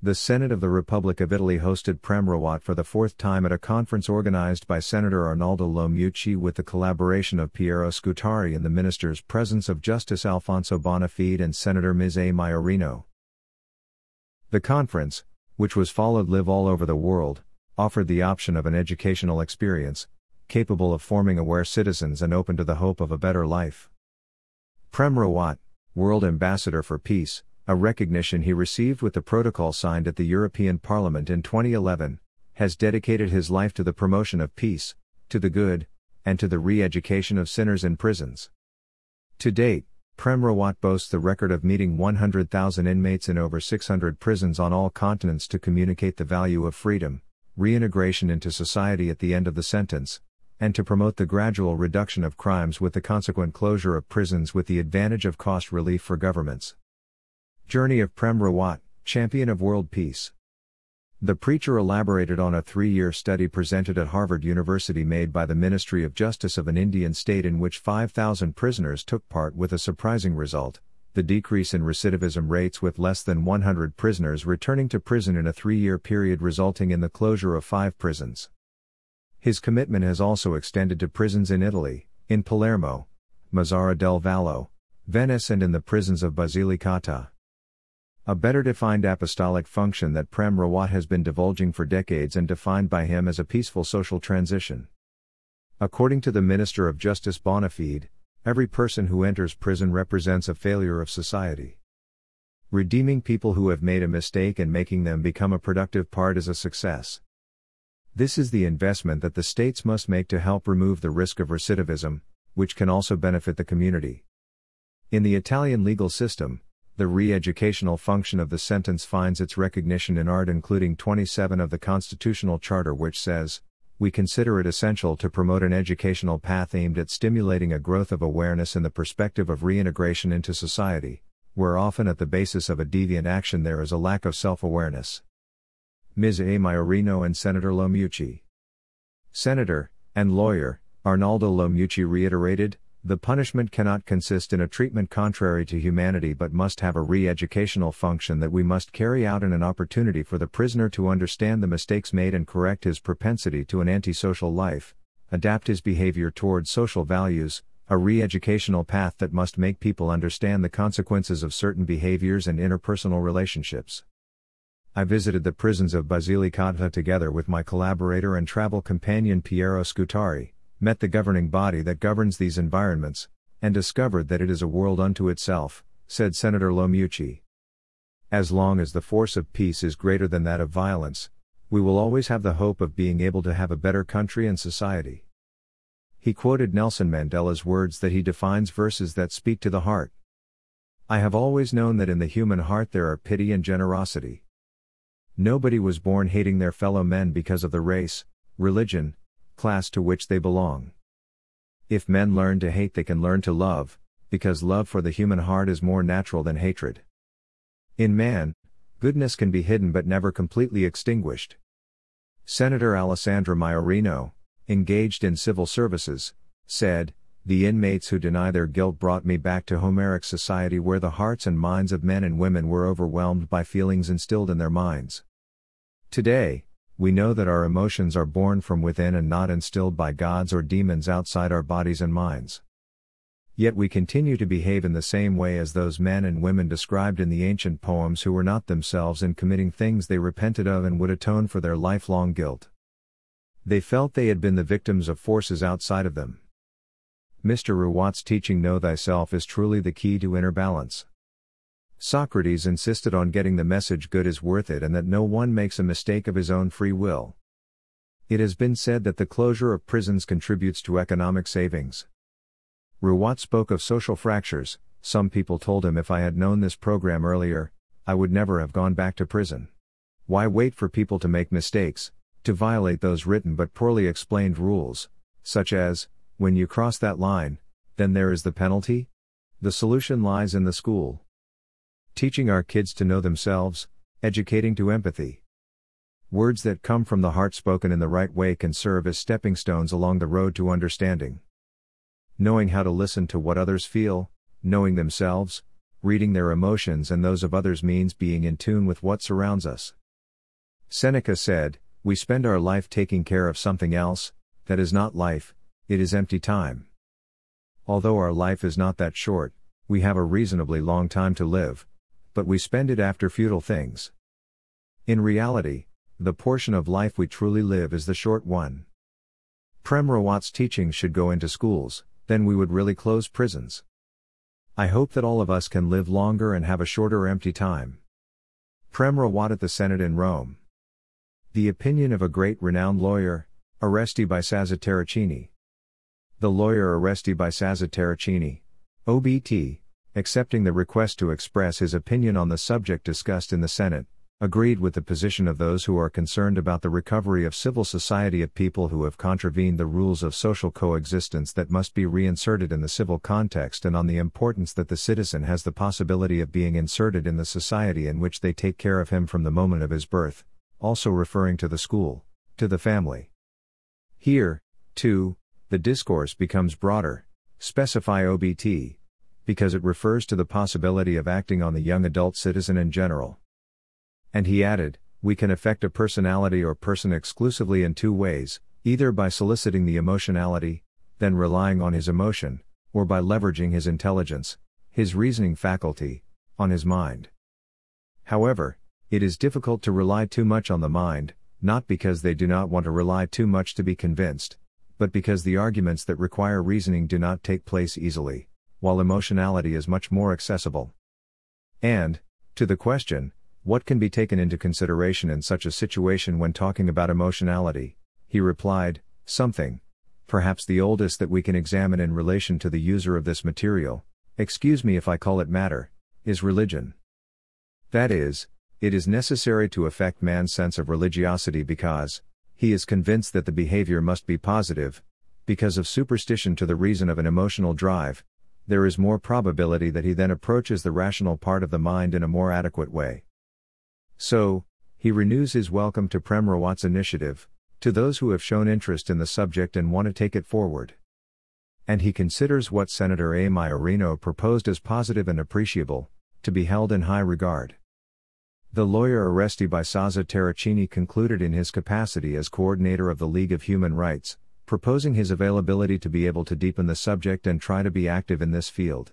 The Senate of the Republic of Italy hosted Prem Rawat for the fourth time at a conference organized by Senator Arnaldo Lomuti with the collaboration of Piero Scutari and the Minister's presence of Justice Alfonso Bonafede and Senator Ms. A. Maiorino. The conference, which was followed live all over the world, offered the option of an educational experience, capable of forming aware citizens and open to the hope of a better life. Prem Rawat, World Ambassador for Peace, a recognition he received with the protocol signed at the European Parliament in 2011, has dedicated his life to the promotion of peace, to the good, and to the re education of sinners in prisons. To date, Prem Rawat boasts the record of meeting 100,000 inmates in over 600 prisons on all continents to communicate the value of freedom, reintegration into society at the end of the sentence, and to promote the gradual reduction of crimes with the consequent closure of prisons with the advantage of cost relief for governments. Journey of Prem Rawat, Champion of World Peace. The preacher elaborated on a three year study presented at Harvard University made by the Ministry of Justice of an Indian state in which 5,000 prisoners took part with a surprising result the decrease in recidivism rates with less than 100 prisoners returning to prison in a three year period, resulting in the closure of five prisons. His commitment has also extended to prisons in Italy, in Palermo, Mazara del Vallo, Venice, and in the prisons of Basilicata. A better defined apostolic function that Prem Rawat has been divulging for decades and defined by him as a peaceful social transition. According to the Minister of Justice Bonafede, every person who enters prison represents a failure of society. Redeeming people who have made a mistake and making them become a productive part is a success. This is the investment that the states must make to help remove the risk of recidivism, which can also benefit the community. In the Italian legal system, the re educational function of the sentence finds its recognition in art, including 27 of the Constitutional Charter, which says, We consider it essential to promote an educational path aimed at stimulating a growth of awareness in the perspective of reintegration into society, where often at the basis of a deviant action there is a lack of self awareness. Ms. A. Maiorino and Senator Lomuti. Senator, and lawyer, Arnaldo Lomuti reiterated, the punishment cannot consist in a treatment contrary to humanity but must have a re educational function that we must carry out and an opportunity for the prisoner to understand the mistakes made and correct his propensity to an antisocial life, adapt his behavior towards social values, a re educational path that must make people understand the consequences of certain behaviors and interpersonal relationships. I visited the prisons of Basilicata together with my collaborator and travel companion Piero Scutari met the governing body that governs these environments, and discovered that it is a world unto itself, said Senator Lomuti. As long as the force of peace is greater than that of violence, we will always have the hope of being able to have a better country and society. He quoted Nelson Mandela's words that he defines verses that speak to the heart. I have always known that in the human heart there are pity and generosity. Nobody was born hating their fellow men because of the race, religion, class to which they belong. If men learn to hate, they can learn to love, because love for the human heart is more natural than hatred. In man, goodness can be hidden but never completely extinguished. Senator Alessandra Maiorino, engaged in civil services, said, The inmates who deny their guilt brought me back to Homeric society where the hearts and minds of men and women were overwhelmed by feelings instilled in their minds. Today, we know that our emotions are born from within and not instilled by gods or demons outside our bodies and minds. Yet we continue to behave in the same way as those men and women described in the ancient poems who were not themselves in committing things they repented of and would atone for their lifelong guilt. They felt they had been the victims of forces outside of them. Mr. Rawat's teaching Know Thyself is truly the key to inner balance. Socrates insisted on getting the message good is worth it and that no one makes a mistake of his own free will. It has been said that the closure of prisons contributes to economic savings. Rawat spoke of social fractures. Some people told him if I had known this program earlier, I would never have gone back to prison. Why wait for people to make mistakes, to violate those written but poorly explained rules, such as, when you cross that line, then there is the penalty? The solution lies in the school. Teaching our kids to know themselves, educating to empathy. Words that come from the heart spoken in the right way can serve as stepping stones along the road to understanding. Knowing how to listen to what others feel, knowing themselves, reading their emotions and those of others means being in tune with what surrounds us. Seneca said, We spend our life taking care of something else, that is not life, it is empty time. Although our life is not that short, we have a reasonably long time to live, but we spend it after futile things. In reality, the portion of life we truly live is the short one. Prem Rawat's teachings should go into schools, then we would really close prisons. I hope that all of us can live longer and have a shorter empty time. Prem Rawat at the Senate in Rome. The opinion of a great renowned lawyer, Oreste Bisazza Terracini. The lawyer Oreste Bisazza Terracini, OBT, accepting the request to express his opinion on the subject discussed in the Senate, agreed with the position of those who are concerned about the recovery of civil society of people who have contravened the rules of social coexistence that must be reinserted in the civil context and on the importance that the citizen has the possibility of being inserted in the society in which they take care of him from the moment of his birth, also referring to the school, to the family. Here, too, the discourse becomes broader, specify OBT, because it refers to the possibility of acting on the young adult citizen in general. And he added, we can affect a personality or person exclusively in two ways, either by soliciting the emotionality, then relying on his emotion, or by leveraging his intelligence, his reasoning faculty, on his mind. However, it is difficult to rely too much on the mind, not because they do not want to rely too much to be convinced, but because the arguments that require reasoning do not take place easily, while emotionality is much more accessible. And, to the question, what can be taken into consideration in such a situation when talking about emotionality? He replied, Something. Perhaps the oldest that we can examine in relation to the user of this material, excuse me if I call it matter, is religion. That is, it is necessary to affect man's sense of religiosity because, he is convinced that the behavior must be positive, because of superstition to the reason of an emotional drive, there is more probability that he then approaches the rational part of the mind in a more adequate way. So, he renews his welcome to Prem Rawat's initiative, to those who have shown interest in the subject and want to take it forward. And he considers what Senator A. Maiorino proposed as positive and appreciable, to be held in high regard. The lawyer Oreste Bisazza Terracini concluded in his capacity as coordinator of the League of Human Rights, proposing his availability to be able to deepen the subject and try to be active in this field.